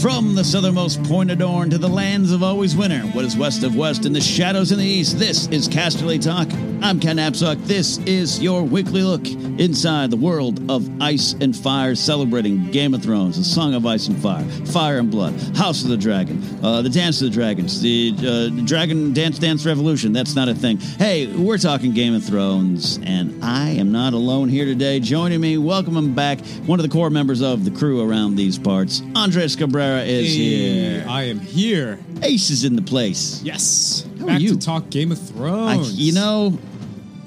From the southernmost point of to the lands of always winter, what is west of west and the shadows in the east, this is Casterly Talk. I'm Ken Napzok. This is your weekly look inside the world of ice and fire, celebrating Game of Thrones, the Song of Ice and Fire, Fire and Blood, House of the Dragon, uh, the Dance of the Dragons, the uh, Dragon Dance Dance Revolution. That's not a thing. Hey, we're talking Game of Thrones, and I am not alone here today. Joining me, welcome him back, one of the core members of the crew around these parts, Andres Cabrera is here. I am here. Ace is in the place. Yes. How are you? to talk Game of I, Thrones. you know,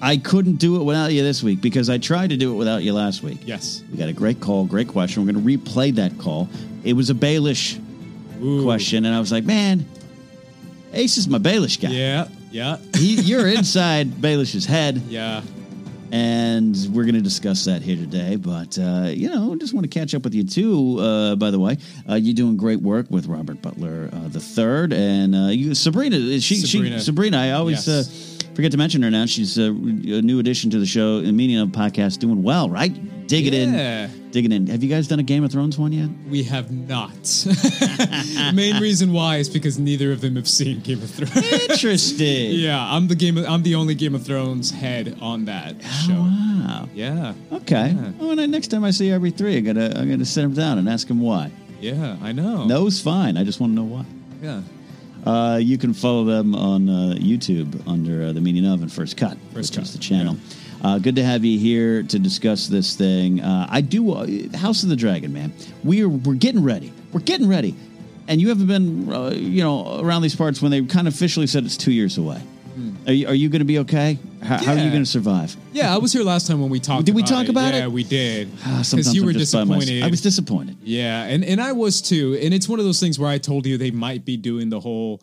I couldn't do it without you this week because I tried to do it without you last week. Yes. We got a great call, great question. We're going to replay that call. It was a Baelish Ooh. question, and I was like, man, Ace is my Baelish guy. Yeah. Yeah. He, you're inside Baelish's head, Yeah. And we're going to discuss that here today. But, uh, you know, just want to catch up with you, too, uh, by the way. Uh, you're doing great work with Robert Butler uh, the third, and uh, you, Sabrina, she, Sabrina. she, Sabrina, I always Yes. uh, forget to mention her now. She's uh, a new addition to the show, a meaning of podcast, doing well, right? Dig Yeah. in, digging in. Have you guys done a Game of Thrones one yet? We have not. Main reason why is because neither of them have seen Game of Thrones. Interesting. yeah, I'm the game. Of, I'm the only Game of Thrones head on that show. Wow. Yeah. Okay. Yeah. Well, then next time I see every three, I gotta I'm gonna sit him down and ask him why. Yeah. I know. No's fine. I just want to know why. Yeah. Uh, you can follow them on uh, YouTube under uh, the meaning of and First Cut, First which Cut, is the channel. Uh, good to have you here to discuss this thing. Uh, I do uh, House of the Dragon, man. We're we're getting ready. We're getting ready, and you haven't been uh, you know around these parts when they kind of officially said it's two years away. Are you, are you going to be okay? How, how are you Hmm. Going to survive? Yeah. I was here last time when we talked. Did we talk about yeah, it? Yeah, we did. Ah, Because you I'm were just by myself. disappointed. I was disappointed. Yeah, and and I was too. And it's one of those things where I told you they might be doing the whole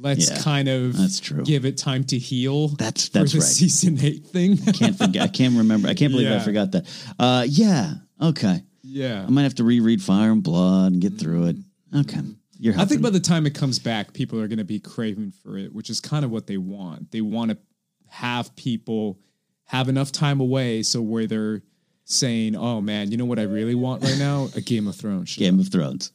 let's Yeah, kind of that's true. give it time to heal. That's- that's the right. season eight thing. Can't forget. I can't remember. I can't believe I forgot that. Uh, yeah. Okay. yeah. I might have to reread Fire and Blood and get through it. Okay. You're I think by the time it comes back, people are going to be craving for it, which is kind of what they want. They want to have people have enough time away so where they're saying, "Oh man, you know what I really want right now? A Game of Thrones." show." Game of Thrones.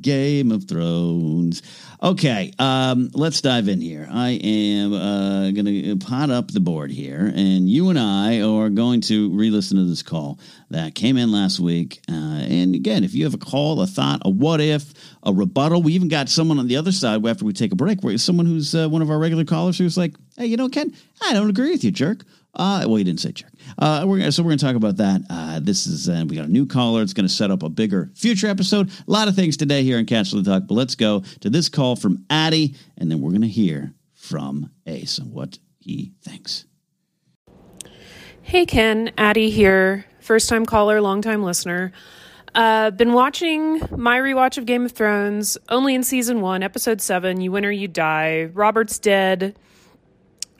Game of Thrones. Okay, um, let's dive in here. I am uh, going to pot up the board here, and you and I are going to re-listen to this call that came in last week. Uh, and again, if you have a call, a thought, a what if, a rebuttal, we even got someone on the other side after we take a break, where someone who's uh, one of our regular callers who's like, "Hey, you know, Ken, I don't agree with you, jerk." Uh, well, he didn't say jerk. Uh, we're so we're going to talk about that. Uh, this is uh, we got a new caller. It's going to set up a bigger future episode. A lot of things today here in Casterly Talk, but let's go to this call from Addy, and then we're going to hear from Ace and what he thinks. Hey Ken, Addy here. First time caller, long time listener. Uh, been watching my rewatch of Game of Thrones, only in season one, episode seven. You win or you die. Robert's dead.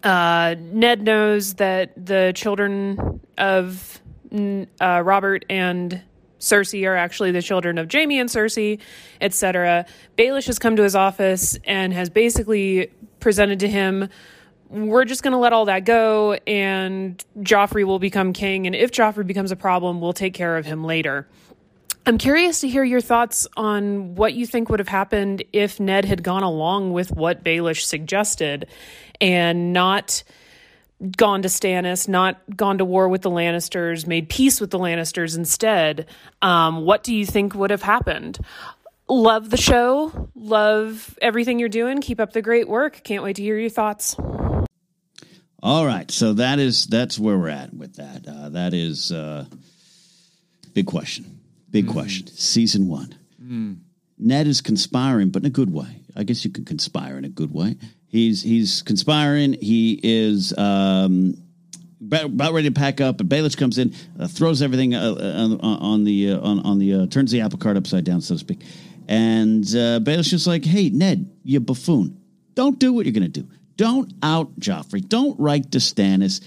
Uh, Ned knows that the children of uh, Robert and Cersei are actually the children of Jaime and Cersei, etc. Baelish has come to his office and has basically presented to him we're just going to let all that go and Joffrey will become king. And if Joffrey becomes a problem, we'll take care of him later. I'm curious to hear your thoughts on what you think would have happened if Ned had gone along with what Baelish suggested and not gone to Stannis, not gone to war with the Lannisters, made peace with the Lannisters instead. Um, what do you think would have happened? Love the show. Love everything you're doing. Keep up the great work. Can't wait to hear your thoughts. All right, so that is that's where we're at with that. Uh, that is uh, big question, big question. Season one. Ned is conspiring, but in a good way. I guess you could conspire in a good way. He's he's conspiring. He is um, about, ready to pack up, and Baelish comes in, uh, throws everything uh, uh, on, on the uh, on, on the uh, turns the apple cart upside down, so to speak. And uh, Baelish is like, "Hey, Ned, you buffoon! Don't do what you're going to do. Don't out Joffrey. Don't write to Stannis.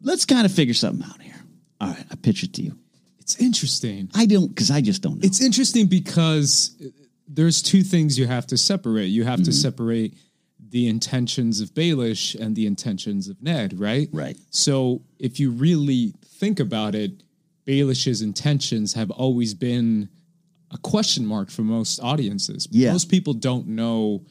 Let's kind of figure something out here. All right, I pitch it to you. It's interesting. I don't because I just don't know. It's interesting because uh, there's two things you have to separate. You have to mm-hmm. separate the intentions of Baelish and the intentions of Ned, right? Right. So if you really think about it, Baelish's intentions have always been a question mark for most audiences. Yeah. Most people don't know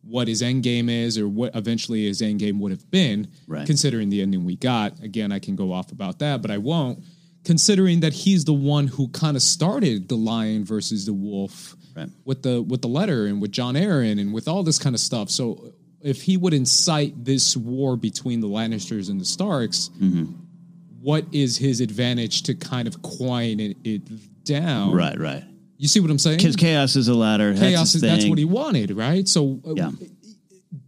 what his end game is or what eventually his end game would have been, Right. considering the ending we got. Again, I can go off about that, but I won't. Considering that he's the one who kind of started the lion versus the wolf Right. with the with the letter and with Jon Arryn and with all this kind of stuff. So if he would incite this war between the Lannisters and the Starks, Mm-hmm. what is his advantage to kind of quiet it, it down? right, right. You see what I'm saying? Because chaos is a ladder. Chaos that's, is that's what he wanted, right? So uh, Yeah.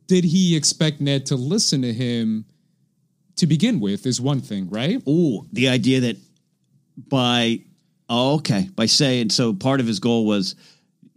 did he expect Ned to listen to him to begin with is one thing, right? Oh, the idea that by oh, okay, by saying so part of his goal was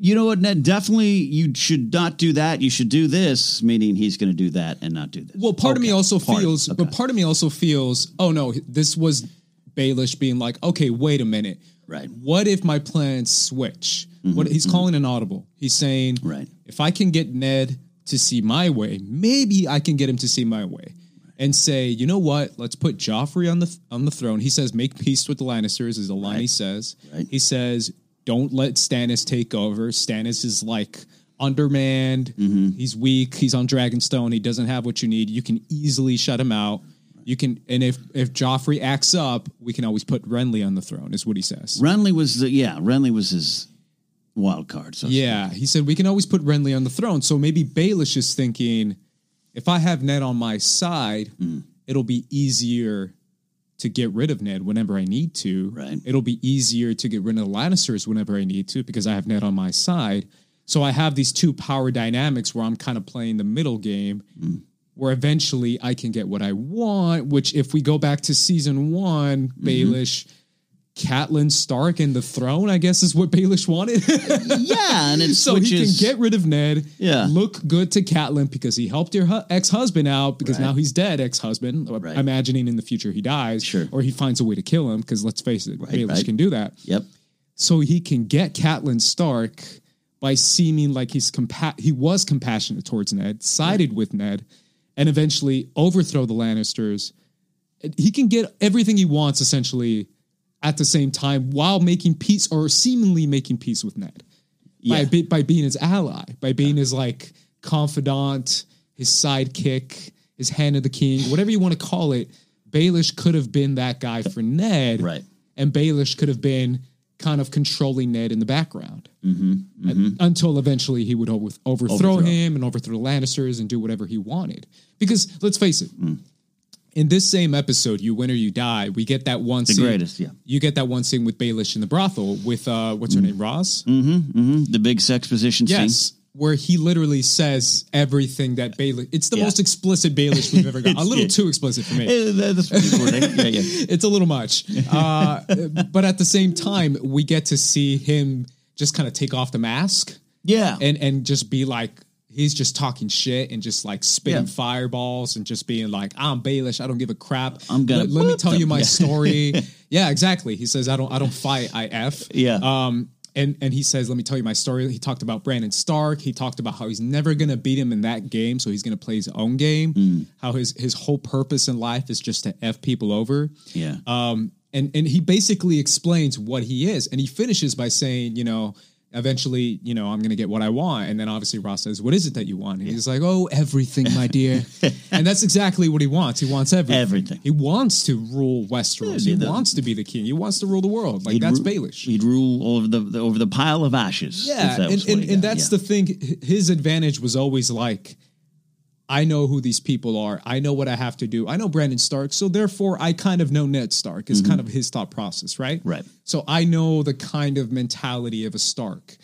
you know what, Ned, definitely you should not do that. You should do this, meaning he's going to do that and not do this. Well, part of me also part feels, okay. but part of me also feels, oh no, this was Baelish being like, okay, wait a minute. Right. Mm-hmm, What if my plans switch? what he's calling an audible. He's saying, Right. if I can get Ned to see my way, maybe I can get him to see my way. And say, you know what? Let's put Joffrey on the on the throne. He says, "Make peace with the Lannisters," is the line he says. Right. He says, "Don't let Stannis take over." Stannis is like undermanned. Mm-hmm. He's weak. He's on Dragonstone. He doesn't have what you need. You can easily shut him out. You can, and if if Joffrey acts up, we can always put Renly on the throne. Is what he says. Renly was the yeah, Renly was his wild card. So Yeah, he said we can always put Renly on the throne. So maybe Baelish is thinking, if I have Ned on my side, Hmm. it'll be easier to get rid of Ned whenever I need to. Right. It'll be easier to get rid of the Lannisters whenever I need to because I have Ned on my side. So I have these two power dynamics where I'm kind of playing the middle game. Hmm. Where eventually I can get what I want, which if we go back to season one, Mm-hmm. Baelish, Catelyn Stark and the throne, I guess is what Baelish wanted. yeah, and it so he can get rid of Ned. Yeah. look good to Catelyn because he helped your hu- ex-husband out because Right. now he's dead. Ex-husband, uh, Right. imagining in the future he dies, Sure. or he finds a way to kill him. Because let's face it, Baelish right. can do that. Yep. So he can get Catelyn Stark by seeming like he's compa- he was compassionate towards Ned, sided with Ned, and eventually overthrow the Lannisters. He can get everything he wants essentially at the same time while making peace or seemingly making peace with Ned by Yeah. be, by being his ally, by being his like confidant, his sidekick, his hand of the king, whatever you want to call it. Baelish could have been that guy for Ned, Right. And Baelish could have been kind of controlling Ned in the background Mm-hmm, Un- until eventually he would over- overthrow, Overthrow. him and overthrow the Lannisters and do whatever he wanted. Because let's face it. Mm. In this same episode, "You Win or You Die," we get that one The scene. greatest, yeah. You get that one scene with Baelish in the brothel with uh, what's her name, Ros. hmm The big sex position scene. Yes, where he literally says everything that Baelish. It's the Yeah. most explicit Baelish we've ever got. a little too explicit for me. That's pretty cool, right? yeah, yeah. it's a little much. Uh, but at the same time, we get to see him just kind of take off the mask Yeah. and and just be like he's just talking shit and just like spitting Yeah. fireballs and just being like I'm Baelish, I don't give a crap. I'm gonna let, let me tell you my story. yeah, exactly. He says I don't I don't fight, I f. Yeah. Um and and he says let me tell you my story. He talked about Brandon Stark. He talked about how he's never going to beat him in that game, so he's going to play his own game. Mm. How his his whole purpose in life is just to f people over. yeah. Um, and and he basically explains what he is, and he finishes by saying, you know, eventually, you know, I'm going to get what I want, and then obviously Ros says, "What is it that you want?" And he's like, "Oh, everything, my dear," and that's exactly what he wants. He wants everything. Everything. He wants to rule Westeros. He the- wants to be the king. He wants to rule the world. Like that's ru- Baelish. He'd rule over the, the over the pile of ashes. Yeah, that and, and, and that's yeah. the thing. His advantage was always like, I know who these people are. I know what I have to do. I know Brandon Stark, so therefore I kind of know Ned Stark. Is kind of his thought process, right? Mm-hmm. Right. So I know the kind of mentality of a Stark.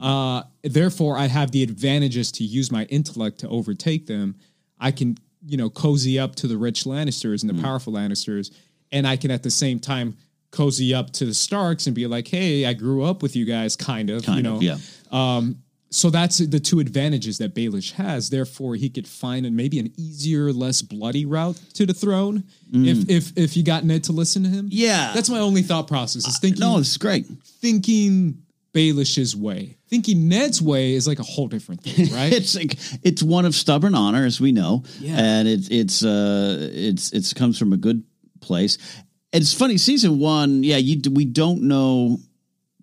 Uh, therefore, I have the advantages to use my intellect to overtake them. I can, you know, cozy up to the rich Lannisters and the powerful Lannisters, and I can at the same time cozy up to the Starks and be like, "Hey, I grew up with you guys, kind of." Kind you know, of, yeah. So that's the two advantages that Baelish has. Therefore, he could find maybe an easier, less bloody route to the throne if if if you got Ned to listen to him. Mm. Yeah. that's my only thought process. Is thinking No, this is great. thinking Baelish's way. Thinking Ned's way is like a whole different thing, right? It's like it's one of stubborn honor, as we know, Yeah. and it's it's uh it's it's comes from a good place. It's funny, season one, yeah, you we don't know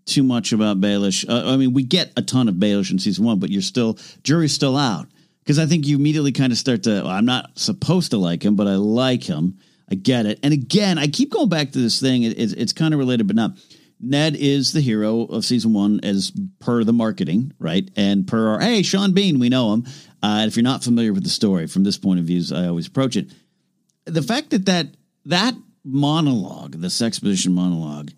too much about Baelish. Uh, I mean, we get a ton of Baelish in season one, but you're still jury's still out because I think you immediately kind of start to. Well, I'm not supposed to like him, but I like him. I get it. And again, I keep going back to this thing. It, it's it's kind of related, but not. Ned is the hero of season one, as per the marketing, right? And per our hey, Sean Bean, we know him. Uh, if you're not familiar with the story from this point of view, I always approach it. The fact that that that monologue, the sex position monologue,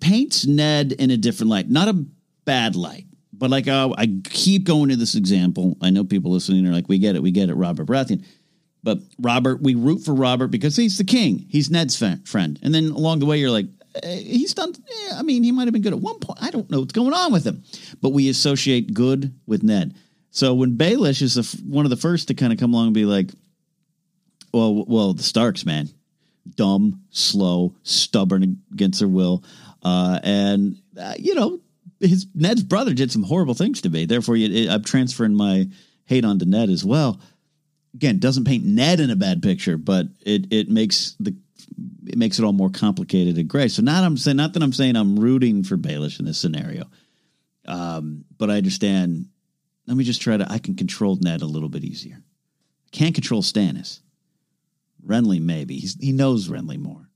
paints Ned in a different light, not a bad light, but like uh, I keep going to this example. I know people listening are like, "We get it, we get it." Robert Baratheon, but Robert, we root for Robert because he's the king. He's Ned's friend, and then along the way, you're like, eh, "He's done." I mean, he might have been good at one point. I don't know what's going on with him, but we associate good with Ned. So when Baelish is the, one of the first to kind of come along and be like, "Well, well, the Starks, man." Dumb, slow, stubborn against their will, uh, and uh, you know his Ned's brother did some horrible things to me. Therefore, it, it- I'm transferring my hate onto Ned as well. Again, doesn't paint Ned in a bad picture, but it it makes the it makes it all more complicated and gray. So not I'm saying not that I'm saying I'm rooting for Baelish in this scenario, um, but I understand. Let me just try to. I can control Ned a little bit easier. Can't control Stannis. Renly maybe he's, he knows Renly more,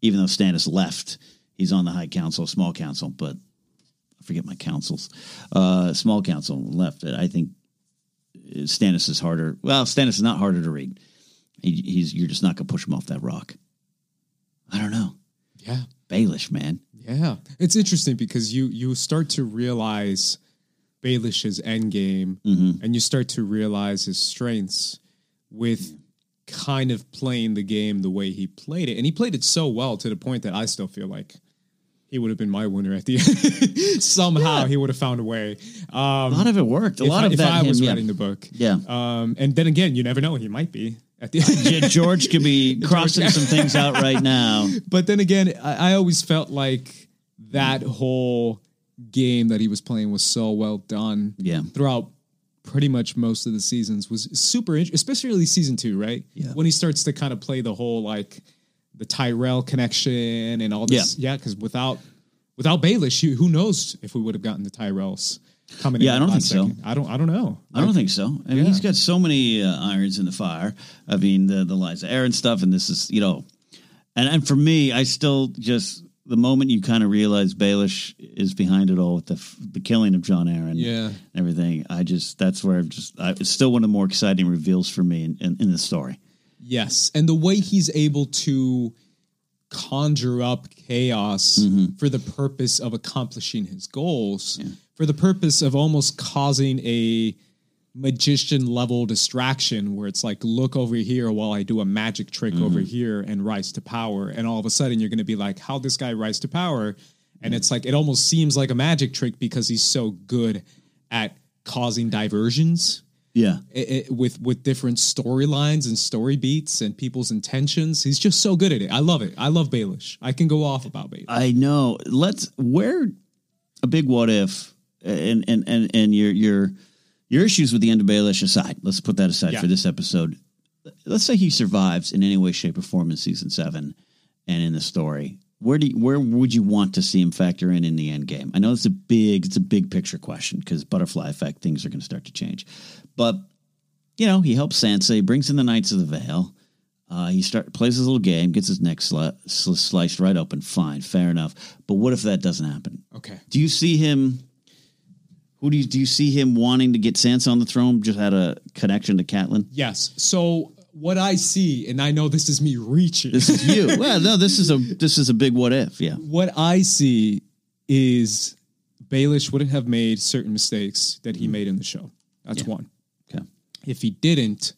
even though Stannis left. He's on the High Council, Small Council, but I forget my councils. Uh, small Council left. I think Stannis is harder. Well, Stannis is not harder to read. He, he's you're just not gonna push him off that rock. I don't know. yeah. Baelish, man. Yeah, it's interesting because you you start to realize Baelish's endgame, and you start to realize his strengths with kind of playing the game the way he played it, and he played it so well to the point that I still feel like he would have been my winner at the end. Somehow he would have found a way. Um, A lot of it worked. A lot I, of if that. I him, was yeah. writing the book, Yeah. Um, and then again, you never know; he might be at the end. George could be crossing some things out right now. but then again, I, I always felt like that whole game that he was playing was so well done. Yeah. Throughout pretty much most of the seasons was super interesting, especially season two, right? Yeah. When he starts to kind of play the whole like the Tyrell connection and all this. Yeah. Because without without Baelish, you, who knows if we would have gotten the Tyrells coming in. Yeah, I don't think so. I don't. I don't know. I don't think so. I mean, Yeah. he's got so many uh, irons in the fire. I mean, the the Lysa Arryn stuff, and this is you know, and and for me, I still just the moment you kind of realize Baelish is behind it all with the f- the killing of Jon Arryn, Yeah. and everything. I just that's where I've just I, it's still one of the more exciting reveals for me in, in, in the story. Yes, and the way he's able to conjure up chaos Mm-hmm. for the purpose of accomplishing his goals, for the purpose of almost causing a magician level distraction where it's like look over here while I do a magic trick over Mm-hmm. here and rise to power and all of a sudden you're going to be like how this guy rise to power and it's like it almost seems like a magic trick because he's so good at causing diversions Yeah, it, it- with with different storylines and story beats and people's intentions. He's just so good at it. I love it. I love Baelish. I can go off about Baelish. I know. Let's where a big what if and and and and your your your issues with the end of Baelish aside. Let's put that aside Yeah. for this episode. Let's say he survives in any way, shape, or form in season seven and in the story. Where do you, where would you want to see him factor in in the end game? I know it's a big it's a big picture question because butterfly effect things are going to start to change, but you know he helps Sansa, he brings in the Knights of the Vale. Uh, he start plays his little game, gets his neck sli- sli- sliced right open. Fine, fair enough. But what if that doesn't happen? Okay. Do you see him? Who do you do you see him wanting to get Sansa on the throne? Just had a connection to Catelyn. Yes. So what I see, and I know this is me reaching. This is you. well, no, this is a this is a big what if. Yeah, what I see is Baelish wouldn't have made certain mistakes that he made in the show. That's one. Okay. If he didn't,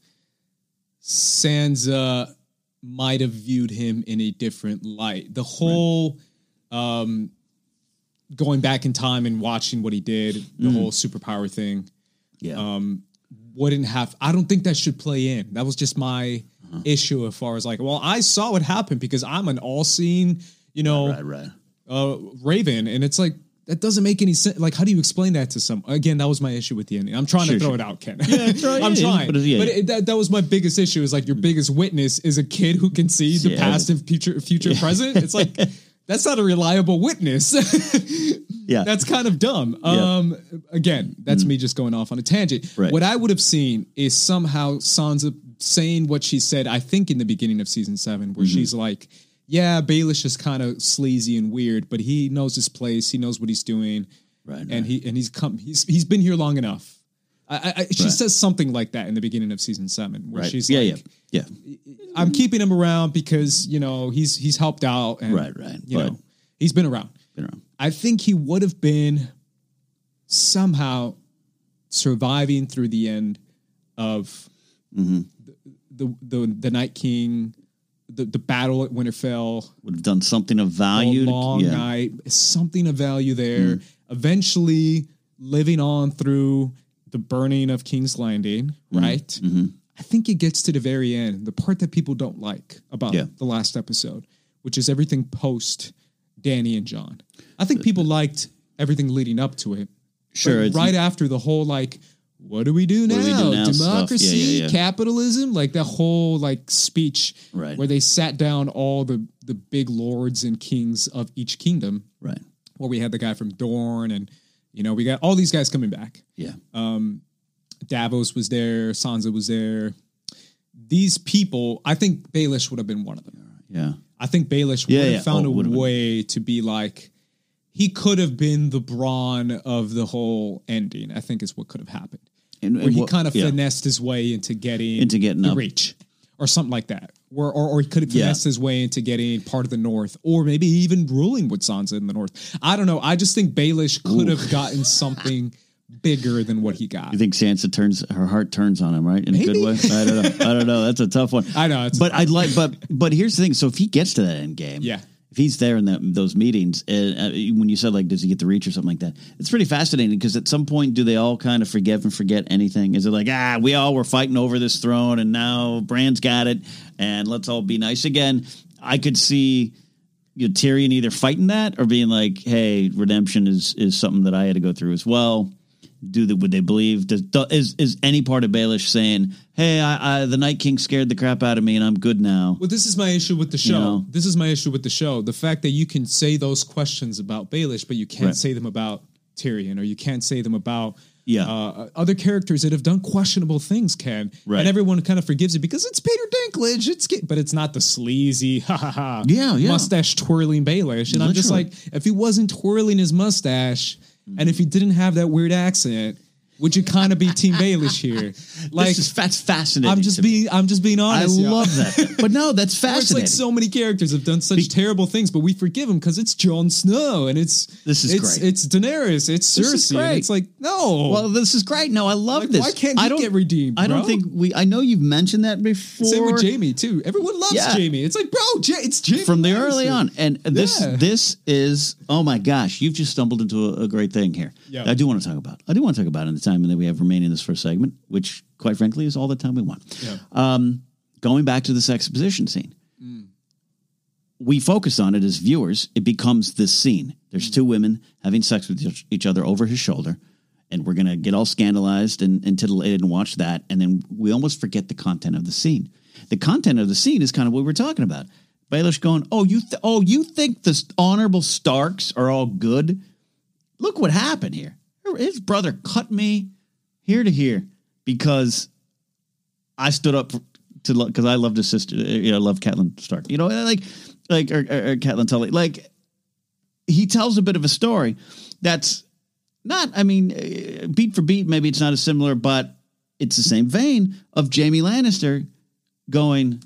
Sansa might have viewed him in a different light. The whole um, going back in time and watching what he did, the whole superpower thing, Yeah. um, wouldn't have. I don't think that should play in. That was just my Uh-huh. issue as far as like, well, I saw what happened because I'm an all-seeing, you know, right. Right. uh, Raven, and it's like that doesn't make any sense. Like, how do you explain that to some? Again, that was my issue with the ending. I'm trying Sure, to throw sure. it out, Ken. Yeah, try I'm it, trying, but but, yeah, yeah. It, that, that was my biggest issue. Is like your biggest witness is a kid who can see the Yeah. past and future, future, present. It's like that's not a reliable witness. Yeah. that's kind of dumb. Um, again, that's me just going off on a tangent. Right. What I would have seen is somehow Sansa saying what she said. I think in the beginning of season seven, where Mm-hmm. she's like, "Yeah, Baelish is kind of sleazy and weird, but he knows his place. He knows what he's doing, Right, and right. he and he's come. He's he's been here long enough." I, I, she Right. says something like that in the beginning of season seven, where Right. she's yeah. like, yeah. Yeah. "I'm keeping him around because you know he's he's helped out, and Right, right. you But- know he's been around." Been around. I think he would have been somehow surviving through the end of Mm-hmm. the, the the Night King, the the battle at Winterfell, Would have done something of value. to- long yeah. night, something of value there. Mm. Eventually, living on through the burning of King's Landing, Mm-hmm. right? Mm-hmm. I think it gets to the very end, the part that people don't like about Yeah. the last episode, which is everything post Dany and Jon. I think uh, people uh, liked everything leading up to it. Sure, right after the whole like, what do we do now? do we do now Democracy, yeah, yeah. capitalism, like that whole like speech Right. where they sat down all the the big lords and kings of each kingdom. Right. Where we had the guy from Dorne, and you know we got all these guys coming back. Yeah. Um, Davos was there, Sansa was there. These people, I think Baelish would have been one of them. yeah. I think Baelish Yeah, would have yeah. found Oh, a would've been. way to be like he could have been the brawn of the whole ending. I think is what could have happened. And- where he what- kind of yeah. finessed his way into getting Into getting the up. reach or something like that. Or, or, or he could have Yeah. his way into getting part of the North, or maybe even ruling with Sansa in the North. I don't know. I just think Baelish could have gotten something bigger than what he got. You think Sansa turns her heart turns on him, right? In a good way. I don't know. I don't know. That's a tough one. I know, it's- but I'd like. But but here's the thing. So if he gets to that end game, Yeah. If he's there in those meetings, uh, uh, when you said like, does he get the reach or something like that? It's pretty fascinating because at some point, do they all kind of forgive and forget anything? Is it like, ah, we all were fighting over this throne, and now Bran's got it, and let's all be nice again? I could see you know, Tyrion either fighting that or being like, "Hey, redemption is is something that I had to go through as well." Do the, would they believe? Does, do- is is any part of Baelish saying, "Hey, I, I the Night King scared the crap out of me, and I'm good now"? Well, this is my issue with the show. know? This is my issue with the show. The fact that you can say those questions about Baelish, but you can't Right. say them about Tyrion, or you can't say them about Yeah. uh, other characters that have done questionable things. Can Right. and everyone kind of forgives it because it's Peter Dinklage. It's but it's not the sleazy ha ha ha Yeah, yeah. mustache twirling Baelish. And I'm just like, if he wasn't twirling his mustache, and if he didn't have that weird accent. Would you kind of be Team Baelish here? Like, this is, that's fascinating. I'm just to me. being, I'm just being I honest. yeah. love that, but no, that's Or It's fascinating. like so many characters have done such terrible things, but we forgive them because it's Jon Snow and it's This is it's, great. It's Daenerys, it's This is Cersei. and it's like no, well, this is great. No, I love Like, this. why can't I don't get redeemed, I don't bro? think we. I know you've mentioned that before. same with Jaime too. Everyone loves Yeah. Jaime. It's like bro, Ja- it's Jaime from the Lannister. early on, and this Yeah. this is oh my gosh, you've just stumbled into a, a great thing here. Yeah. I do want to talk about. I do want to talk about it in the time that we have remaining in this first segment, which quite frankly is all the time we want. Yeah. Um, going back to this exposition scene. We focus on it as viewers. It becomes this scene. There's two women having sex with each- other over his shoulder, and we're gonna get all scandalized and, and titillated and watch that, and then we almost forget the content of the scene. The content of the scene is kind of what we're talking about. Baelish going, "Oh, you, th- oh, you think the honorable Starks are all good? Look what happened here. His brother cut me here to here because I stood up to because I loved his sister. You know, I love Catelyn Stark. You know, like like or, or, or Catelyn Tully. Like he tells a bit of a story that's not. I mean, uh, beat for beat, maybe it's not as similar, but it's the same vein of Jaime Lannister going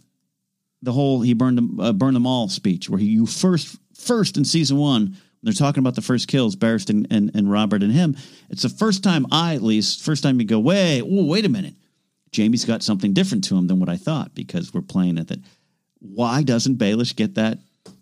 the whole he burned them uh, burned them all speech where he you first first in season one they're talking about the first kills, Barrist and, and, and Robert and him. It's the first time I, at least, first time you go, wait, oh, wait a minute. Jaime's got something different to him than what I thought because we're playing at that. Why doesn't Baelish get that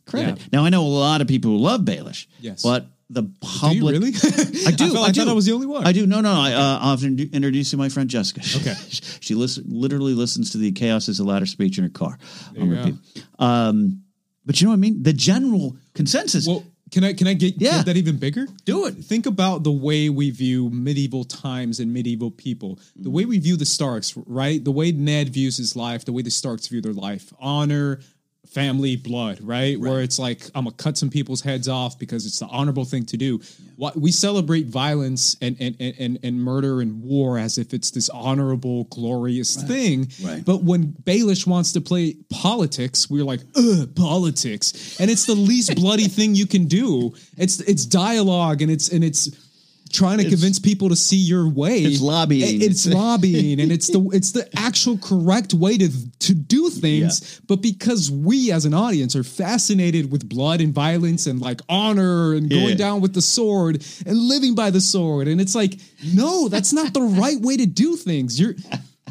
credit? Yeah. Now I know a lot of people who love Baelish. Yes. but the Do public you really? I do. I, felt, I, do. thought I was the only one. I do. No, no. I, uh, I'll introdu- introduce you to my friend Jessica. Okay. she listen, literally listens to the Chaos is a Ladder speech in her car. on go. repeat. Um, but you know what I mean? The general consensus. Well, can I can I get, Yeah. get that even bigger? Do it. Think about the way we view medieval times and medieval people. The mm-hmm. way we view the Starks, right? The way Ned views his life, the way the Starks view their life. Honor, family, blood, right? Where it's like I'm gonna cut some people's heads off because it's the honorable thing to do. What we celebrate violence and and, and, and murder and war as if it's this honorable, glorious thing. Right. But when Baelish wants to play politics, we're like, ugh, politics. And it's the least bloody thing you can do. It's it's dialogue and it's and it's trying to It's- convince people to see your way. It's lobbying. It- It's lobbying and it's the it's the actual correct way to to do things. But because we as an audience are fascinated with blood and violence and like honor and going Yeah. down with the sword and living by the sword. And it's like, no, that's not the right way to do things. You're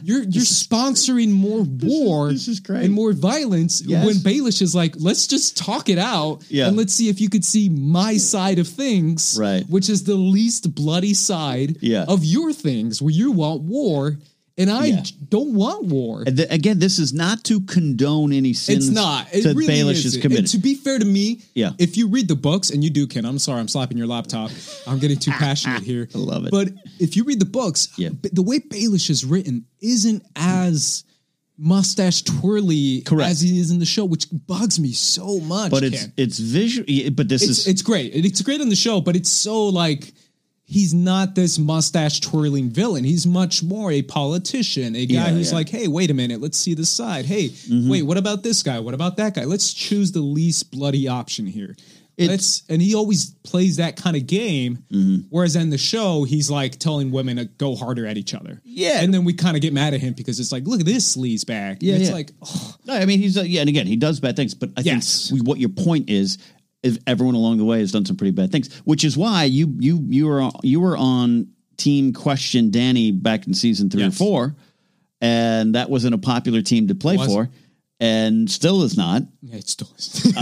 you're you're sponsoring more war this is great. and more violence Yes. when Baelish is like, let's just talk it out Yeah. and let's see if you could see my side of things, Right. Which is the least bloody side Yeah. of your things, where you want war and I Yeah. don't want war. And th- again, this is not to condone any sins It's not. It that really Baelish is. committed. And to be fair to me, Yeah. if you read the books, and you do, Ken, I'm sorry, I'm slapping your laptop. I'm getting too passionate here. I love it. But if you read the books, Yeah. the way Baelish is written isn't as mustache twirly Correct. as he is in the show, which bugs me so much. but it's Ken. it's visual. But this it's is it's great. It's great in the show, but it's so like he's not this mustache twirling villain. He's much more a politician, a guy Yeah, who's yeah. like, hey, wait a minute, let's see this side. Hey, Mm-hmm. wait, what about this guy? What about that guy? Let's choose the least bloody option here. It's- Let's and he always plays that kind of game. Mm-hmm. Whereas in the show, he's like telling women to go harder at each other. Yeah. and then we kind of get mad at him because it's like, look at this sleaze bag. Yeah, And it's yeah. like, oh, No, I mean he's uh, yeah, and again he does bad things, but I Yes. think we, what your point is everyone along the way has done some pretty bad things, which is why you you you were on- you were on Team Question Dany back in season three Yes. or four, and that wasn't a popular team to play for, and still is not. yeah, it's still.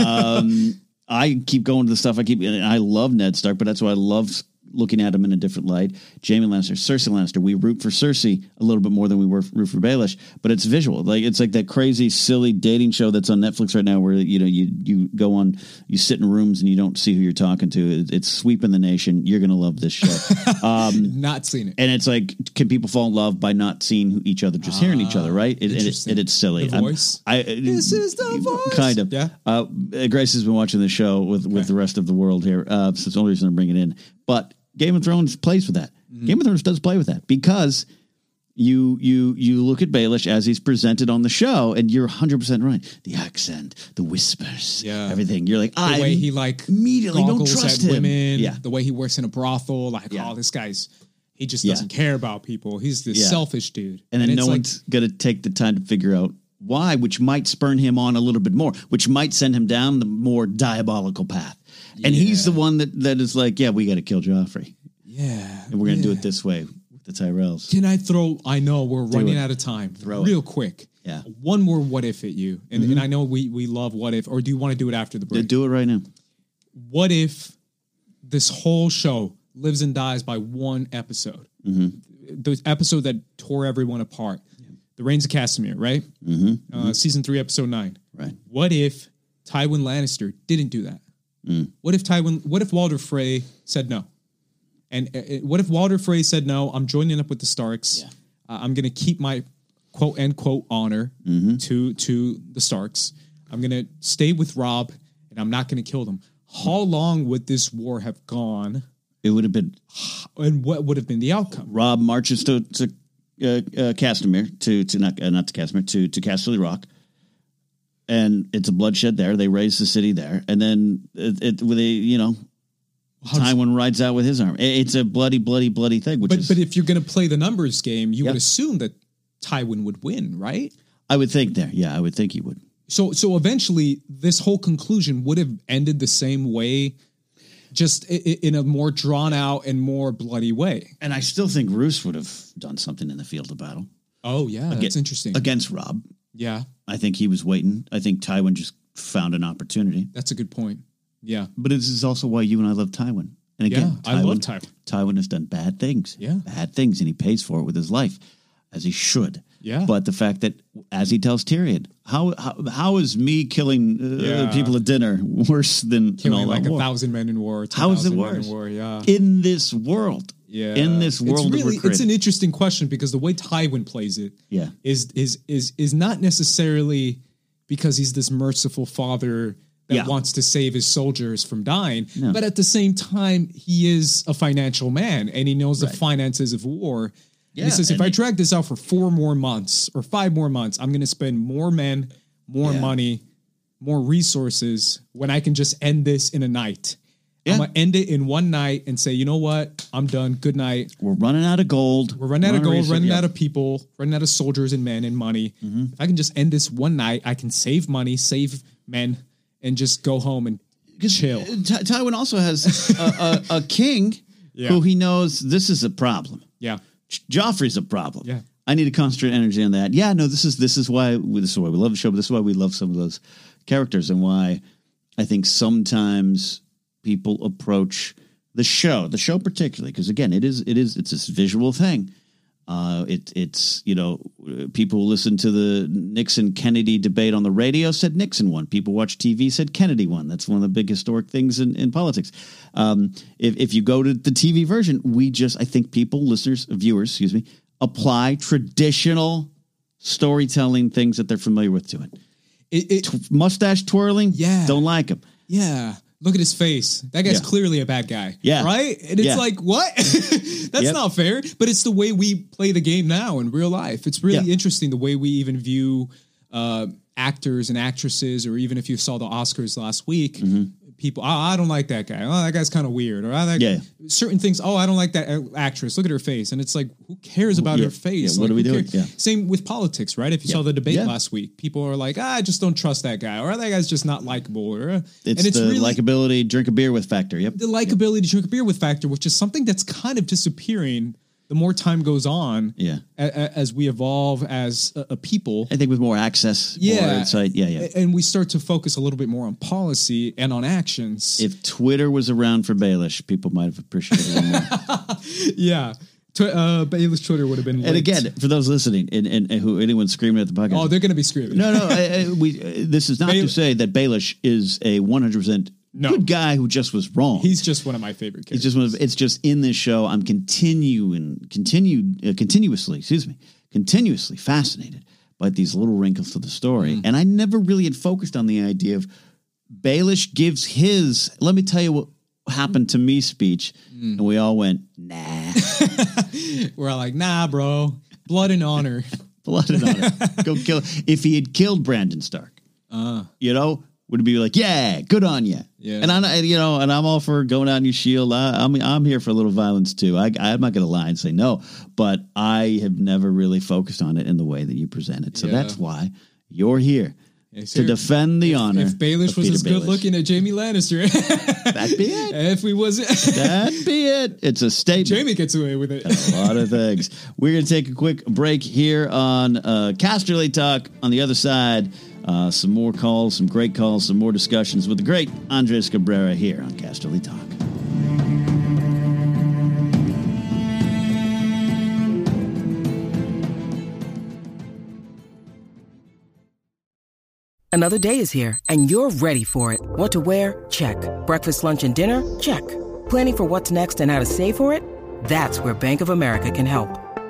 Um, I keep going to the stuff I keep, and I love Ned Stark, but that's why I love looking at him in a different light. Jaime Lannister, Cersei Lannister. We root for Cersei a little bit more than we were root for Baelish, but it's visual. Like it's like that crazy, silly dating show that's on Netflix right now, where you know you you go on, you sit in rooms and you don't see who you're talking to. It- It's sweeping the nation. You're gonna love this show. Um, not seen it. and it's like, can people fall in love by not seeing who each other, just hearing each other, right? It, and it, it's silly. The voice? I, This is the voice. Kind of. Yeah. Uh, Grace has been watching the show with, with the rest of the world here. Uh, so it's the only reason I'm bringing it in. But Game of Thrones plays with that. Mm-hmm. Game of Thrones does play with that because you you you look at Baelish as he's presented on the show, and you're 100 percent right. The accent, the whispers, Yeah. everything. You're like, the I way he like immediately don't trust him. women, Yeah. the way he works in a brothel, like Yeah. oh, this guy's he just Yeah. doesn't care about people. He's this Yeah. selfish dude, and then it's no like, one's going to take the time to figure out why, which might spurn him on a little bit more, which might send him down the more diabolical path. And he's the one that, that is like, yeah, we got to kill Joffrey, yeah, and we're going to do it this way with the Tyrells. Can I throw? I know we're running it. out of time. Throw it. real quick. Yeah. Mm-hmm. one more what if at you, and, and I know we we love what if, or do you want to do it after the break? Do it right now. what if this whole show lives and dies by one episode? Mm-hmm. The episode that tore everyone apart. The Rains of Castamere, right? Mm-hmm. Uh, season three, episode nine. Right. What if Tywin Lannister didn't do that? Mm. What if Tywin? What if Walder Frey said no? And uh, uh, what if Walder Frey said no? I'm joining up with the Starks. Uh, I'm going to keep my quote end quote honor Mm-hmm. to to the Starks. I'm going to stay with Robb, and I'm not going to kill them. How long would this war have gone? It would have been And what would have been the outcome? Robb marches to to uh, uh, Castamere to to not uh, not to Castamere to to Casterly Rock, and it's a bloodshed there. They raise the city there, and then it, it with a you know. Tywin rides out with his arm. It- It's a bloody, bloody, bloody thing. Which But is, but if you're going to play the numbers game, you would assume that Tywin would win, right? I would think there. Yeah, I would think he would. So so eventually this whole conclusion would have ended the same way just in a more drawn out and more bloody way. And I still think Roose would have done something in the field of battle Oh yeah, that's interesting. against Robb. Yeah, I think he was waiting. I think Tywin just found an opportunity. that's a good point. Yeah, But this is also why you and I love Tywin. And again, Yeah, I love Tywin. Tywin has done bad things. Yeah. Bad things, and he pays for it with his life, as he should. Yeah. But the fact that, as he tells Tyrion, how how, how is me killing uh, Yeah. people at dinner worse than killing all like a war? thousand men in war. How is it 10,000 in worse? War, yeah. in this world? Yeah, In this world it's really it's an interesting question because the way Tywin plays it, Yeah. is is is is not necessarily because he's this merciful father that Yeah. wants to save his soldiers from dying, No. but at the same time, he is a financial man and he knows the finances of war. Yeah, and he says, if I drag this out for four more months or five more months, I'm going to spend more men, more Yeah. money, more resources when I can just end this in a night. Yeah. I'm gonna end it in one night and say, you know what? I'm done. Good night. We're running out of gold. We're running out of gold, running yeah. out of people, running out of soldiers and men and money. Mm-hmm. If I can just end this one night, I can save money, save men, and just go home and chill. Ty- Tywin also has a, a, a king Yeah. who he knows this is a problem. Yeah. Joffrey's a problem. Yeah. I need to concentrate energy on that. Yeah, no, this is this is why this is why we love the show, but this is why we love some of those characters and why I think sometimes people approach the show, the show particularly, because again, it is it is it's this visual thing. Uh, it it's you know people who listen to the Nixon Kennedy debate on the radio said Nixon won. People watch TV said Kennedy won. That's one of the big historic things in, in politics. Um, if if you go to the TV version, we just I think people listeners viewers excuse me apply traditional storytelling things that they're familiar with to it. It, it, T- mustache twirling, Yeah. don't like them. yeah. Look at his face. That guy's Yeah. clearly a bad guy. Yeah. Right? And it's Yeah. like, what? That's Yep. not fair. But it's the way we play the game now in real life. It's really Yeah. interesting the way we even view uh, actors and actresses, or even if you saw the Oscars last week, people, oh, I don't like that guy. Oh, that guy's kind of weird. Or oh, that, Yeah. certain things. Oh, I don't like that actress. Look at her face. And it's like, who cares about Yeah. her face? Yeah, what Like, are we doing? Yeah. Same with politics, right? If you saw the debate last week, people are like, ah, I just don't trust that guy, or that guy's just not likable, or uh, It's, and it's the really likability, drink a beer with factor. Yep. the likability to drink a beer with factor, which is something that's kind of disappearing the more time goes on. Yeah. a- a- as we evolve as a, a people. I think with more access, more Yeah, insight. Yeah, yeah. And we start to focus a little bit more on policy and on actions. if Twitter was around for Baelish, people might have appreciated it more. yeah, Tw- uh, Twitter would have been. and again, for those listening, and, and, and who anyone screaming at the podcast, oh, they're going to be screaming. no, no, I, I, we. Uh, this is not to say that Baelish is a one hundred percent No. good guy who just was wrong. he's just one of my favorite It's just one of, it's just in this show. I'm continuing, continued, uh, continuously, excuse me, continuously fascinated by these little wrinkles to the story, Mm-hmm. and I never really had focused on the idea of Baelish gives his. Let me tell you what happened to me speech, Mm. and we all went nah. We're all like, nah, bro, blood and honor. blood and honor. Go kill. If he had killed Brandon Stark, you know, would it be like, yeah, good on you. Yeah. And I, you know, and I'm all for going out on your shield. I, I'm, I'm here for a little violence too. I, I'm not going to lie and say no, but I have never really focused on it in the way that you if So Yeah. that's why you're here Yes, to defend the honor. if Baelish was Peter as good Baelish. looking as Jaime Lannister, that'd be it. if we wasn't, That'd be it. It's a statement. Jaime gets away with it. a lot of things. We're going to take a quick break here on uh, Casterly Talk. On the other side, uh, some more calls, some great calls, some more discussions with the great Andres Cabrera here on Casterly Talk. Another day is here, and you're ready for it. What to wear? Check. Breakfast, lunch, and dinner? Check. Planning for what's next and how to save for it? That's where Bank of America can help.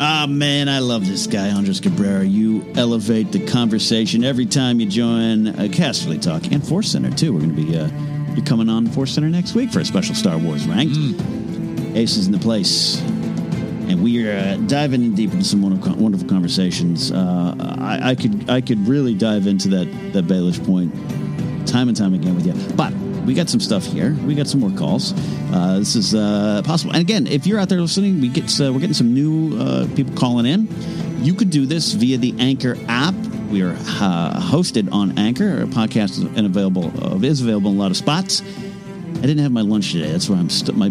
Ah, man, I love this guy, Andres Cabrera. You elevate the conversation every time you join uh, Casterly Talk and Force Center, too. We're going to be uh, you're coming on Force Center next week for a special Star Wars ranked. Aces in the place. and we are uh, diving in deep into some wonderful, wonderful conversations. Uh, I, I could I could really dive into that that Baelish point time and time again with you, but we got some stuff here. We got some more calls. Uh, this is uh, possible. And again, if you're out there listening, we get uh, we're getting some new uh, people calling in. You could do this via the Anchor app. We are uh, hosted on Anchor. Our podcast is available uh, is available in a lot of spots. I didn't have my lunch today. That's why I'm st- my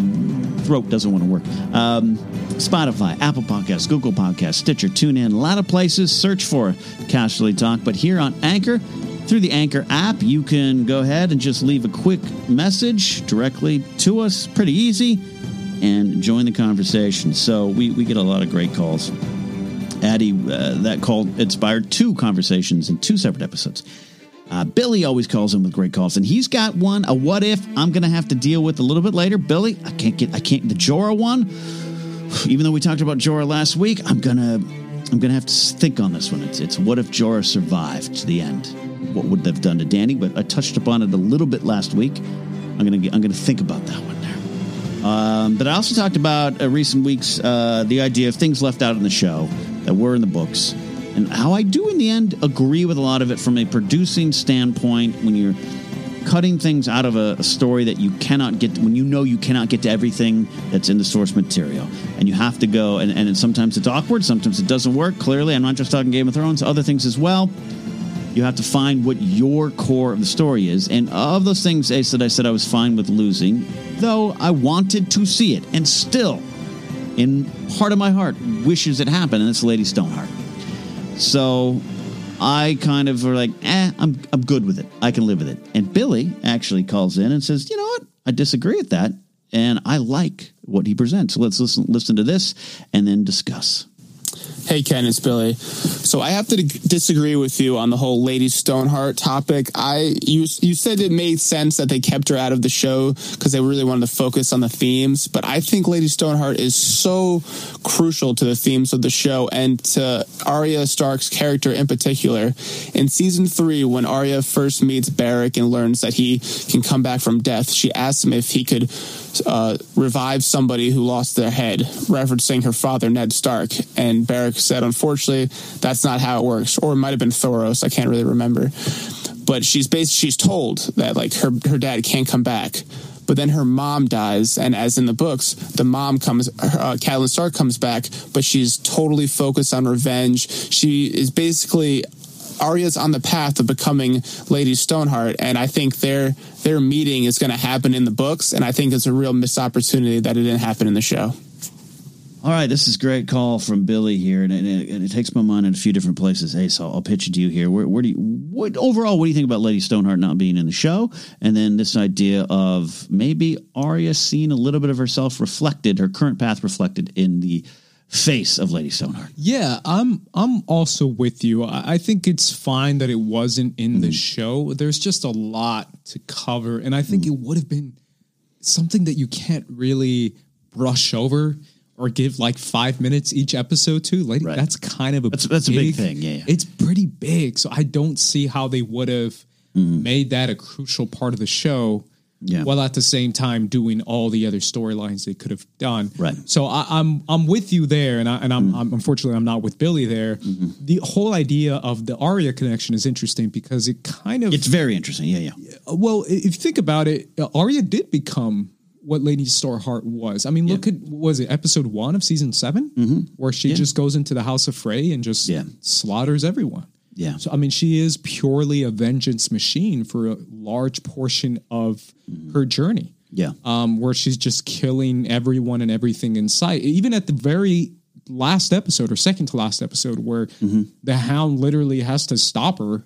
throat doesn't want to work. Um, Spotify, Apple Podcasts, Google Podcasts, Stitcher, TuneIn, a lot of places. Search for Casterly Talk. But here on Anchor, through the Anchor app, you can go ahead and just leave a quick message directly to us. Pretty easy. And join the conversation. So we, we get a lot of great calls. Addie, uh, that call inspired two conversations in two separate episodes. Uh, Billy always calls in with great calls, and he's got one. A what if I'm going to have to deal with a little bit later. Billy, I can't get. I can't. The Jorah one. Even though we talked about Jorah last week, I'm gonna. I'm gonna have to think on this one. It's it's what if Jorah survived to the end? What would they have done to Dany? But I touched upon it a little bit last week. I'm gonna I'm gonna think about that one there. Um, but I also talked about uh, recent weeks uh, the idea of things left out in the show that were in the books, and how I do in the end agree with a lot of it from a producing standpoint. When you're cutting things out of a, story that you cannot get, when you know you cannot get to everything that's in the source material, and you have to go, and, and sometimes it's awkward, sometimes it doesn't work. Clearly, I'm not just talking Game of Thrones, other things as well. You have to find what your core of the story is. And of those things, Ace, that I said I was fine with losing, though I wanted to see it, and still, in part of my heart, wishes it happened, and it's Lady Stoneheart. So I kind of were like, eh, I'm, I'm good with it. I can live with it. And Billy actually calls in and says, you know what? I disagree with that. And I like what he presents. So let's listen, listen to this and then discuss. Hey Ken, it's Billy. So I have to d- disagree with you on the whole Lady Stoneheart topic. I you you said it made sense that they kept her out of the show because they really wanted to focus on the themes, but I think Lady Stoneheart is so crucial to the themes of the show and to Arya Stark's character in particular. In season 3 when Arya first meets Beric and learns that he can come back from death, she asks him if he could uh, revive somebody who lost their head, referencing her father Ned Stark. And Said, unfortunately, that's not how it works. Or it might have been Thoros. I can't really remember. But she's based, she's told that like her her dad can't come back. But then her mom dies, and as in the books, the mom comes, uh, Catelyn Stark comes back, but she's totally focused on revenge. She is basically Arya's on the path of becoming Lady Stoneheart, and I think their their meeting is going to happen in the books, and I think it's a real missed opportunity that it didn't happen in the show. All right, this is great call from Billy here, and it, and it takes my mind in a few different places. Hey, so I'll pitch it to you here. Where, where do you, what overall, what do you think about Lady Stoneheart not being in the show, and then this idea of maybe Arya seeing a little bit of herself reflected, her current path reflected in the face of Lady Stoneheart? Yeah, I'm I'm also with you. I, I think it's fine that it wasn't in Mm. the show. There's just a lot to cover, and I think Mm. it would have been something that you can't really brush over or give like five minutes each episode to. Like Right. that's kind of a That's- that's a big thing, yeah, yeah. it's pretty big. So I don't see how they would have made that a crucial part of the show. Mm-hmm. Yeah. While at the same time doing all the other storylines they could have done. Right. Mm-hmm. So I, I'm I'm with you there, and I, and I'm, I'm unfortunately I'm not with Billy there. The whole idea of the Arya connection is interesting because it kind of It's very interesting. Yeah, yeah. well, if you think about it, Arya did become what Lady Stoneheart was. I mean, look at was it episode one of season 7 where she just goes into the House of Frey and just Mm-hmm. Yeah. slaughters everyone. Yeah. So I mean, she is purely a vengeance machine for a large portion of her journey. Mm-hmm. Yeah. Um, where she's just killing everyone and everything in sight. Even at the very last episode or second to last episode, where Mm-hmm. the Hound literally has to stop her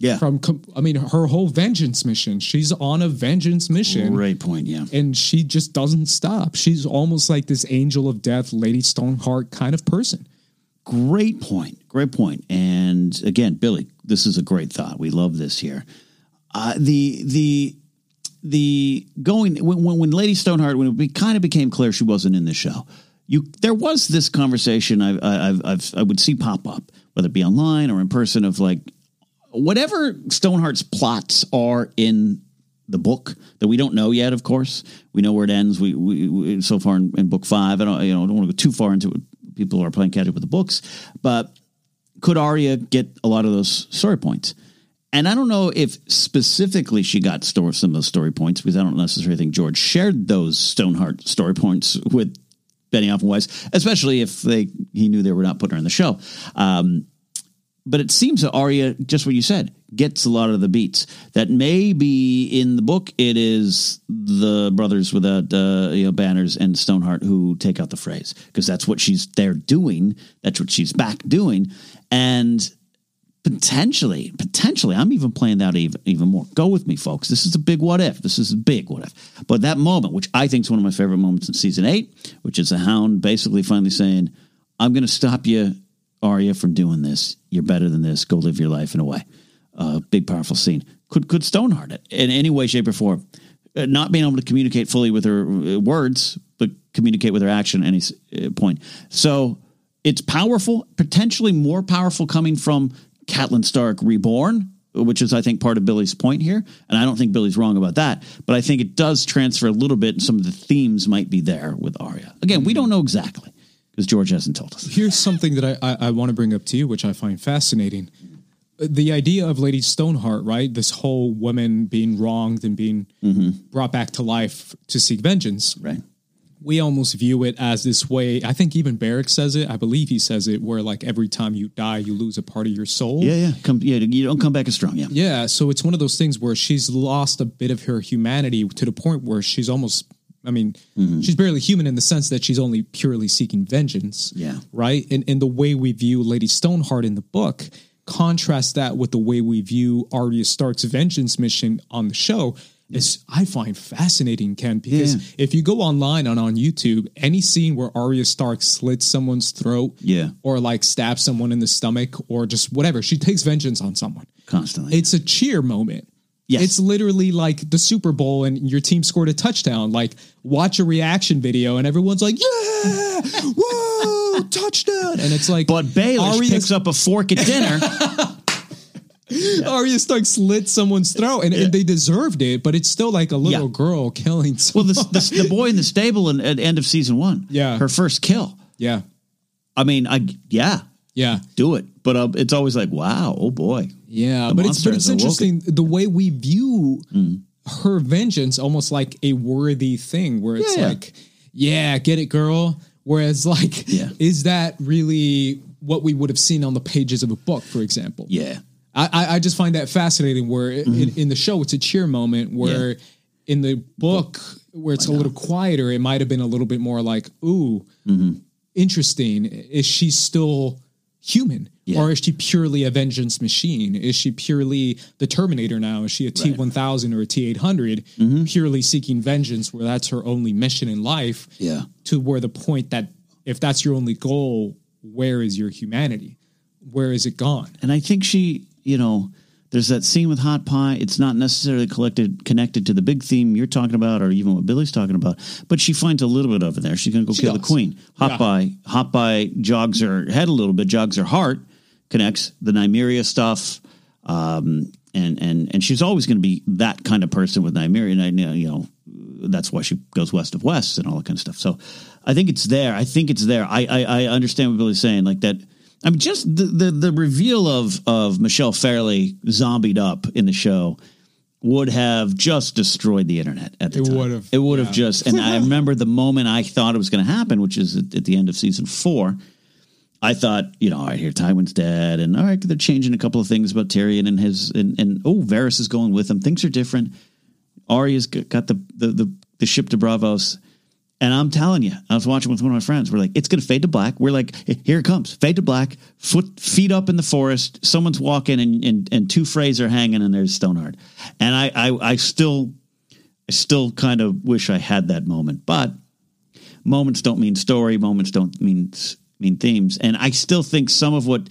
Yeah. from I mean her whole vengeance mission. She's on a vengeance mission Great point. Yeah. and she just doesn't stop. She's almost like this angel of death, Lady Stoneheart kind of person. Great point. Great point. And again, Billy, this is a great thought. We love this here. Uh, the the the going when when, when Lady Stoneheart when it be, kind of became clear she wasn't in the show. You there was this conversation I I I've, I've I would see pop up whether it be online or in person of like whatever Stoneheart's plots are in the book that we don't know yet. Of course, we know where it ends. We, we, we so far in, in book five. I don't you know I don't want to go too far into it people are playing catch up with the books, but could Arya get a lot of those story points? And I don't know if specifically she got store some of those story points because I don't necessarily think George shared those Stoneheart story points with Benioff and Weiss, especially if they he knew they were not putting her in the show. Um, but it seems that Arya, just what you said, gets a lot of the beats. That maybe in the book it is the brothers without uh, you know banners and Stoneheart who take out the Freys because that's what she's there doing. That's what she's back doing, and potentially, potentially, I'm even playing that even even more. Go with me, folks. This is a big what if. This is a big what if. But that moment, which I think is one of my favorite moments in season eight, which is the Hound basically finally saying, "I'm going to stop you." Arya from doing this. You're better than this. Go live your life in a way. Uh, big, powerful scene. Could could Stoneheart it in any way, shape, or form? Uh, not being able to communicate fully with her uh, words, but communicate with her action at any uh, point. So it's powerful, potentially more powerful coming from Catelyn Stark reborn, which is I think part of Billy's point here. And I don't think Billy's wrong about that, but I think it does transfer a little bit. And some of the themes might be there with Arya. Again, we don't know exactly because George hasn't told us. Here's something that I, I, I want to bring up to you, which I find fascinating. The idea of Lady Stoneheart, right? This whole woman being wronged and being mm-hmm. brought back to life to seek vengeance. Right. We almost view it as this way. I think even Beric says it. I believe he says it, where like every time you die, you lose a part of your soul. Yeah, yeah. Come, yeah, you don't come back as strong. Yeah. Yeah, so it's one of those things where she's lost a bit of her humanity to the point where she's almost I mean, mm-hmm. she's barely human in the sense that she's only purely seeking vengeance. Yeah. Right? And and the way we view Lady Stoneheart in the book, contrast that with the way we view Arya Stark's vengeance mission on the show. Is I find fascinating, Ken, because Yeah. if you go online and on YouTube, any scene where Arya Stark slits someone's throat, Yeah. or like stabs someone in the stomach, or just whatever, she takes vengeance on someone Constantly. it's a cheer moment. Yes. It's literally like the Super Bowl and your team scored a touchdown. Like, watch a reaction video and everyone's like, yeah, whoa, touchdown. And it's like, but Baelish Arya, picks up a fork at dinner. Arya Stark slit someone's throat and, and they deserved it, but it's still like a little Yeah. girl killing well, the, the, the boy in the stable in, at the end of season one. Yeah. Her first kill. yeah, I mean, I yeah, yeah. do it. But uh, it's always like, wow, oh boy. Yeah, The but it's but it's interesting the way we view her vengeance almost like a worthy thing where it's Yeah, yeah. like, yeah, get it, girl. Whereas like, Yeah. is that really what we would have seen on the pages of a book, for example? Yeah. I I, just find that fascinating. Where in, in the show it's a cheer moment, where Mm-hmm. Yeah. in the book where it's a little quieter, it might have been a little bit more like, ooh, Mm-hmm. interesting. Is she still human? Yeah. Or is she purely a vengeance machine? Is she purely the Terminator now? Is she a T one thousand or a T eight hundred, Mm-hmm. purely seeking vengeance, where that's her only mission in life? Yeah. To where the point that if that's your only goal, where is your humanity? Where is it gone? And I think she, you know, there's that scene with Hot Pie. It's not necessarily collected connected to the big theme you're talking about, or even what Billy's talking about. But she finds a little bit of it there. She's going to go She kill the queen. Hot Yeah. Pie, Hot Pie jogs her head a little bit, jogs her heart, connects the Nymeria stuff. Um, and and and she's always going to be that kind of person with Nymeria. And I know, you know, that's why she goes west of west and all that kind of stuff. So I think it's there. I think it's there. I I, I understand what Billy's saying. Like that. I mean, just the, the the reveal of of Michelle Fairley zombied up in the show would have just destroyed the internet at the It time. would've, It would have just. And I remember the moment I thought it was going to happen, which is at, at the end of season four. I thought, you know, all right, here Tywin's dead, and all right, they're changing a couple of things about Tyrion and his, and, and oh, Varys is going with him. Things are different. Arya's g- got the the the, the ship to Braavos, and I'm telling you, I was watching with one of my friends. We're like, it's going to fade to black. We're like, here it comes, fade to black. Foot feet up in the forest. Someone's walking, and and, and two Freys are hanging, and there's Stoneheart. And I I, I still I still kind of wish I had that moment, but moments don't mean story. Moments don't mean mean themes. And I still think some of what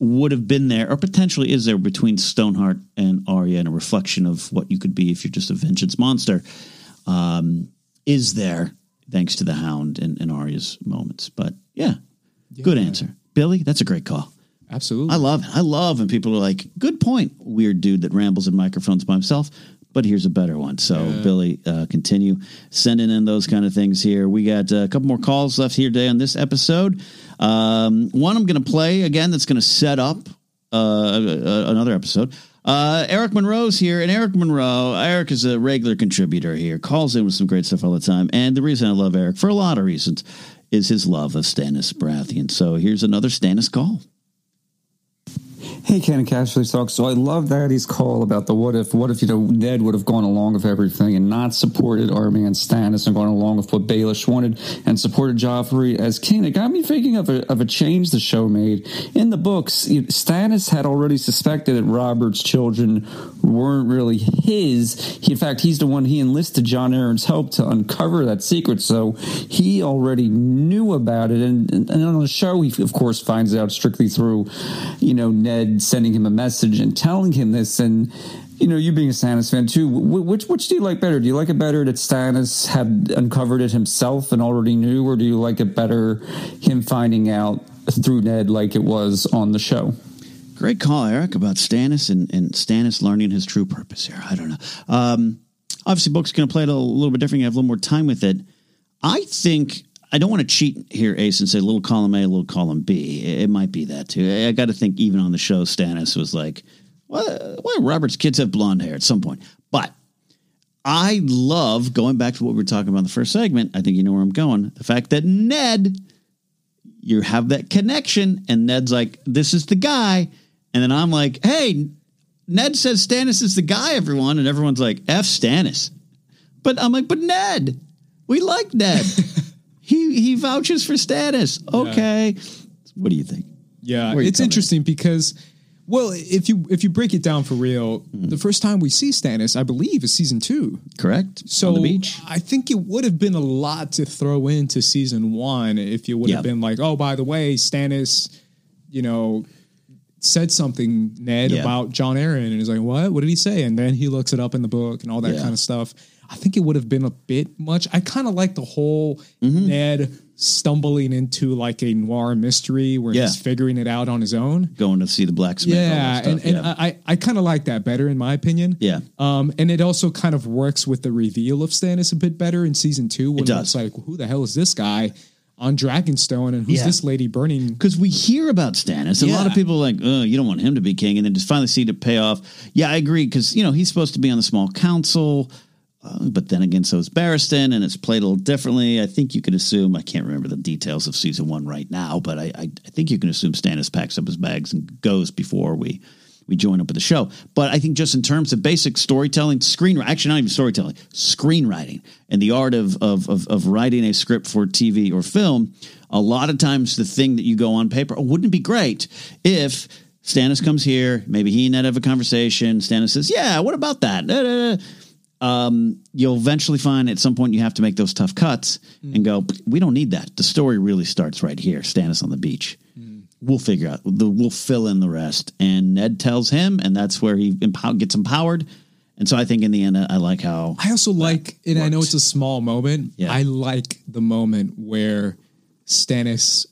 would have been there, or potentially is there, between Stoneheart and Arya, and a reflection of what you could be if you're just a vengeance monster, um, is there thanks to the Hound and, and Arya's moments. But yeah, good answer, Billy. That's a great call. Absolutely. I love it. I love when people are like, "Good point, weird dude that rambles in microphones by himself." but here's a better one. So, Billy, uh, continue sending in those kind of things here. We got uh, a couple more calls left here today on this episode. Um, one I'm going to play again that's going to set up uh, uh, another episode. Uh, Eric Monroe's here, and Eric Monroe, Eric is a regular contributor here, calls in with some great stuff all the time. And the reason I love Eric, for a lot of reasons, is his love of Stannis Baratheon. So here's another Stannis call. Hey, Ken and Casterly Talk. So I love Daddy's call about the what if. What if, you know, Ned would have gone along with everything and not supported our man Stannis and gone along with what Baelish wanted and supported Joffrey as king? It got me thinking of a, of a change the show made. In the books, Stannis had already suspected that Robert's children weren't really his. He, in fact, he's the one he enlisted Jon Arryn's help to uncover that secret. So he already knew about it. And, and on the show, he, of course, finds out strictly through, you know, Ned sending him a message and telling him this. And you know, you being a Stannis fan too, which which do you like better? Do you like it better that Stannis had uncovered it himself and already knew, or do you like it better him finding out through Ned like it was on the show? Great call, Eric, about Stannis and, and Stannis learning his true purpose here. I don't know. Um, obviously, book's going to play it a little bit different. You have a little more time with it. I think I don't want to cheat here, Ace, and say little column A, little column B. It, might be that too. I, got to think even on the show, Stannis was like, "Why, why Robert's kids have blonde hair?" At some point, but I love going back to what we were talking about in the first segment. I think you know where I'm going. The fact that Ned, you have that connection, and Ned's like, "This is the guy," and then I'm like, "Hey." Ned says Stannis is the guy, everyone, and everyone's like, F Stannis. But I'm like, but Ned, we like Ned. he he vouches for Stannis. Okay. Yeah. What do you think? Yeah, it's interesting because well, if you if you break it down for real, mm. the first time we see Stannis, I believe, is season two. Correct. So On the beach. I think it would have been a lot to throw into season one if you would yep. have been like, oh, by the way, Stannis, you know, said something, Ned, yeah. about Jon Arryn, and he's like, what? What did he say? And then he looks it up in the book and all that yeah. kind of stuff. I think it would have been a bit much. I kind of like the whole mm-hmm. Ned stumbling into like a noir mystery where yeah. he's figuring it out on his own. Going to see the blacksmith. Yeah. And, and yeah. I, I kind of like that better in my opinion. Yeah. Um, and it also kind of works with the reveal of Stannis a bit better in season two when it does. it's like, who the hell is this guy? on Dragonstone, and who's yeah. this lady burning? Because we hear about Stannis, and yeah. a lot of people are like, oh, you don't want him to be king, and then just finally see the payoff. Yeah, I agree, because you know he's supposed to be on the small council. Uh, but then again, so is Barristan, and it's played a little differently. I think you can assume, I can't remember the details of season one right now, but I, I, I think you can assume Stannis packs up his bags and goes before we we join up with the show. But I think just in terms of basic storytelling, screen actually not even storytelling, screenwriting, and the art of, of of, of writing a script for TV or film, a lot of times the thing that you go on paper, oh, wouldn't it be great if Stannis comes here, maybe he and Ned have a conversation. Stannis says, "Yeah, what about that?" Da, da, da um, you'll eventually find at some point you have to make those tough cuts mm. and go, we don't need that. The story really starts right here. Stannis on the beach. Mm. We'll figure out. the, We'll fill in the rest. And Ned tells him, and that's where he empower, gets empowered. And so I think in the end, I like how. I also like, and works. I know it's a small moment. Yeah. I like the moment where Stannis,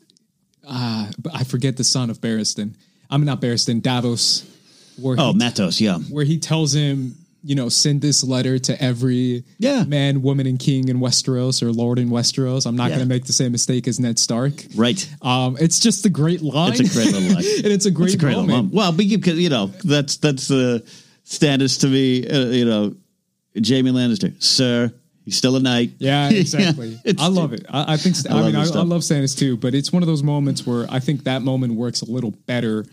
uh, I forget the son of Barristan. I'm not Barristan, Davos. Where oh, he, Mattos, yeah. Where he tells him you know, send this letter to every yeah. man, woman, and king in Westeros or lord in Westeros. I'm not yeah. going to make the same mistake as Ned Stark. Right. Um, it's just a great line. It's a great little line, and it's a great, it's a great moment. moment. Well, but you, you know, that's that's the uh, status to me. Uh, you know, Jaime Lannister, sir. He's still a knight. Yeah, exactly. yeah, I love it. I, I think. I, I mean, I, I, love Stannis too, but it's one of those moments where I think that moment works a little better.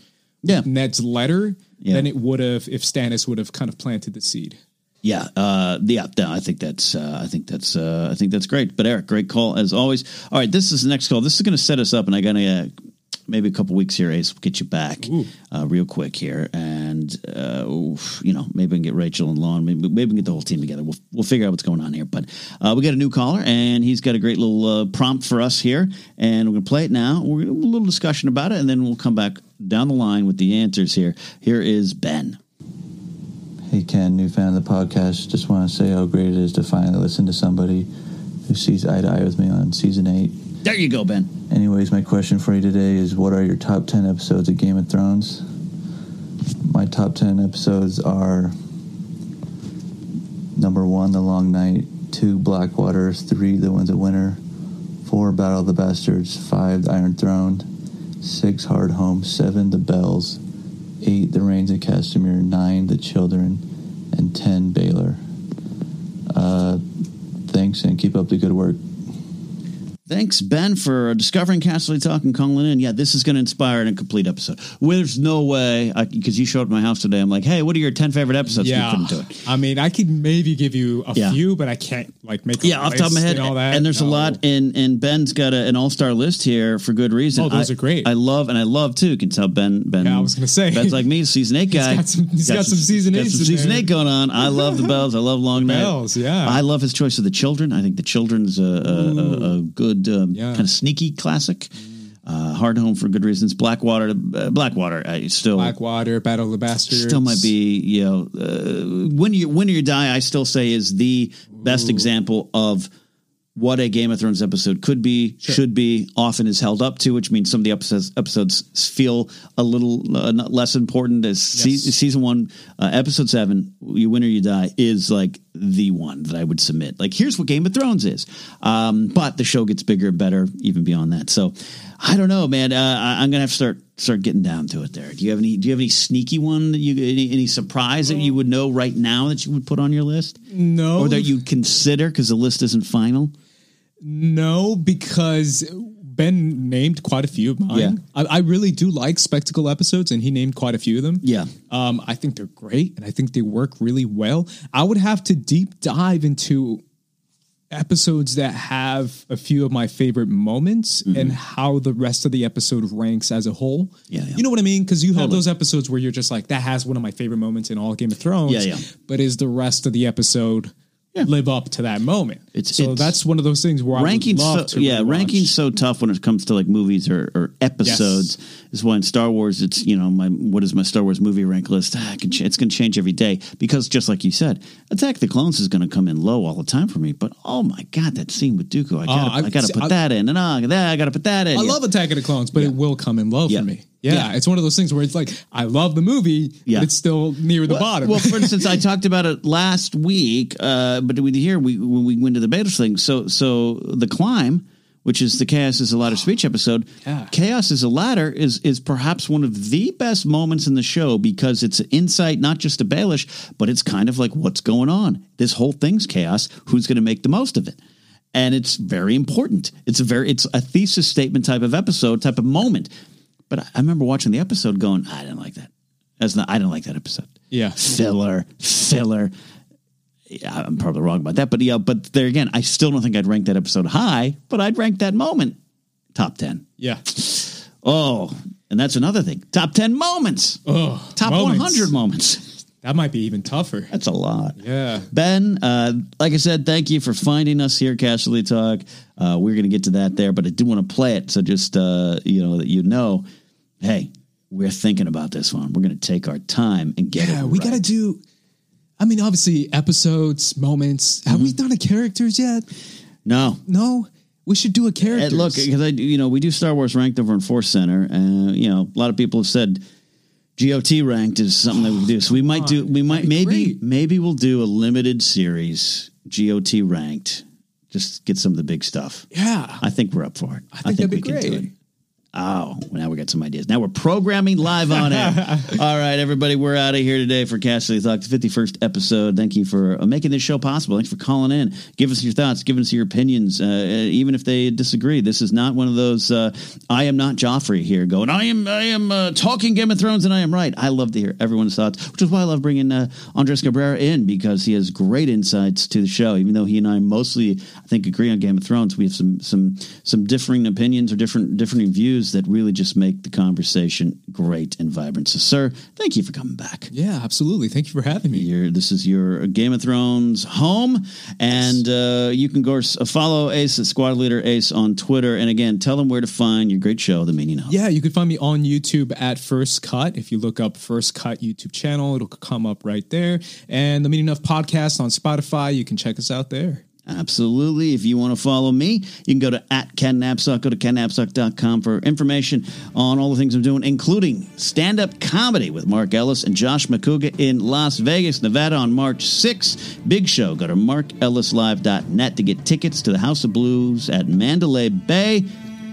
Yeah. Ned's letter yeah. than it would have if Stannis would have kind of planted the seed. Yeah, uh, yeah, I think that's, uh, I think that's, uh, I think that's great. But Eric, great call as always. All right, this is the next call. This is going to set us up, and I got to uh, maybe a couple weeks here, Ace. We'll get you back uh, real quick here, and uh, oof, you know, maybe we can get Rachel and Lon. Maybe, maybe we can get the whole team together. We'll we'll figure out what's going on here. But uh, we got a new caller, and he's got a great little uh, prompt for us here, and we're gonna play it now. We're gonna have a little discussion about it, and then we'll come back down the line with the answers here. Here is Ben. Hey Ken, new fan of the podcast. Just want to say how great it is to finally listen to somebody who sees eye to eye with me on season eight. There you go, Ben. Anyways, my question for you today is what are your top 10 episodes of Game of Thrones? My top 10 episodes are Number one, The Long Night. Two, Blackwater. Three, The Winds of Winter. Four, Battle of the Bastards. Five, The Iron Throne. Six, Hardhome. Seven, The Bells. Eight, The Rains of Castamere. Nine, The Children. And ten, Baelor. Uh, thanks and keep up the good work. Thanks, Ben, for discovering Casterly Talk and calling in. Yeah, this is going to inspire an incomplete episode. There's no way, because you showed up at my house today. I'm like, hey, what are your 10 favorite episodes? Yeah, couldn't do it. I mean, I could maybe give you a Yeah. few, but I can't like make. A Yeah, off the top of my head. and all that. And there's a lot, and, and Ben's got a, an all star list here for good reason. Oh, those I- are great. I love, and I love too. You can tell Ben, Ben. Yeah, I was gonna say. Ben's like me, season eight guy. got some- he's got some season got eights some season there. eight going on. I love the bells. I love Long Night. Bells, yeah. I love his choice of the children. I think the children's a, a, a, a good um, Yeah. kind of sneaky classic. Uh, hard home for good reasons. Blackwater, uh, Blackwater. I still Blackwater, Battle of the Bastards. still might be you know uh, when you when you die i still say is the best example of what a game of thrones episode could be should be often is held up to which means some of the episodes episodes feel a little uh, less important. As se- season one uh, episode seven you win or you die is like the one that i would submit. Like here's what game of thrones is. Um, but the show gets bigger and better even beyond that. So i don't know man. Uh, I, i'm gonna have to start start getting down to it there. Do you have any do you have any sneaky one that you any, any surprise that you would know right now that you would put on your list? No, or that you'd consider because the list isn't final No, because Ben named quite a few of mine. Yeah. I, I really do like spectacle episodes, and he named quite a few of them. Yeah. um, I think they're great, and I think they work really well. I would have to deep dive into episodes that have a few of my favorite moments and how the rest of the episode ranks as a whole. Mm-hmm. Yeah, yeah. You know what I mean? Because you have Totally. those episodes where you're just like, that has one of my favorite moments in all Game of Thrones. Yeah, yeah. But is the rest of the episode live up to that moment? It's- so it's- that's one of those things where ranking's I so, to yeah rewatch. ranking's so tough when it comes to like movies or, or episodes is why in star wars it's you know my what is my star wars movie rank list ah, can ch- it's going to change every day because just like you said attack of the clones is going to come in low all the time for me but oh my god that scene with dooku i gotta, I- I, gotta put I- that in and ah, that i gotta put that in I Yeah. love Attack of the Clones, but it will come in low Yeah. for me. Yeah, Yeah. it's one of those things where it's like I love the movie, Yeah. but it's still near the well, bottom. Well, for instance, I talked about it last week, uh, but we here we when we went to the Baelish thing. So, so the climb, which is the chaos is a ladder speech episode. Yeah. Chaos is a ladder is is perhaps one of the best moments in the show because it's an insight not just to Baelish, but it's kind of like what's going on. This whole thing's chaos. Who's going to make the most of it? And it's very important. It's a very it's a thesis statement type of episode, type of moment. But I I remember watching the episode going, I didn't like that. That's not. I didn't like that episode yeah, filler, filler. Yeah, I'm probably wrong about that, but yeah, but there again, I still don't think I'd rank that episode high, but I'd rank that moment top ten. yeah. Oh, and that's another thing. Top ten moments. Oh, top moments. 100 moments. That might be even tougher. That's a lot. Yeah. Ben, uh, like I said, thank you for finding us here, Casterly Talk. Uh, we're going to get to that there, but I do want to play it. So just, uh, you know, that you know, hey, we're thinking about this one. We're going to take our time and get Yeah, it Yeah, we right. got to do. I mean, obviously, episodes, moments. Have Mm-hmm. we done a characters yet? No, No, we should do a character. Look, because I, you know, we do Star Wars ranked over in Force Center, and you know, a lot of people have said GOT ranked is something that we do. So we might do, we might maybe great. maybe we'll do a limited series GOT ranked, just get some of the big stuff. yeah, I think we're up for it. I think that'd be we can do great. it. Oh, now we got some ideas. Now we're programming live on air. All right, everybody, we're out of here today for Casterly Talk, the 51st episode. Thank you for uh, making this show possible. Thanks for calling in. Give us your thoughts, give us your opinions, uh, even if they disagree. This is not one of those uh, I am not Joffrey here going, I am I am uh, talking Game of Thrones and I am right. I love to hear everyone's thoughts, which is why I love bringing uh, Andres Cabrera in because he has great insights to the show. Even though he and I mostly, I think, agree on Game of Thrones, we have some some some differing opinions or different differing views that really just make the conversation great and vibrant. So, sir, thank you for coming back. yeah, absolutely. Thank you for having me. Your, this is your Game of Thrones home, and uh, you can go follow Ace at Squad Leader Ace on Twitter. And again, tell them where to find your great show, The Meaning of. Yeah, you can find me on YouTube at First Cut. If you look up First Cut YouTube channel, it'll come up right there. And the Meaning of podcast on Spotify, you can check us out there. Absolutely. If you want to follow me, you can go to at Ken Napzok. Go to kennapzok.com for information on all the things I'm doing, including stand up comedy with Mark Ellis and Josh McCouga in Las Vegas, Nevada on March 6th. Big show. Go to markellislive.net to get tickets to the House of Blues at Mandalay Bay.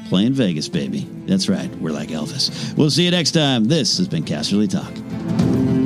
Playing Vegas, baby. That's right. We're like Elvis. We'll see you next time. This has been Casterly Talk.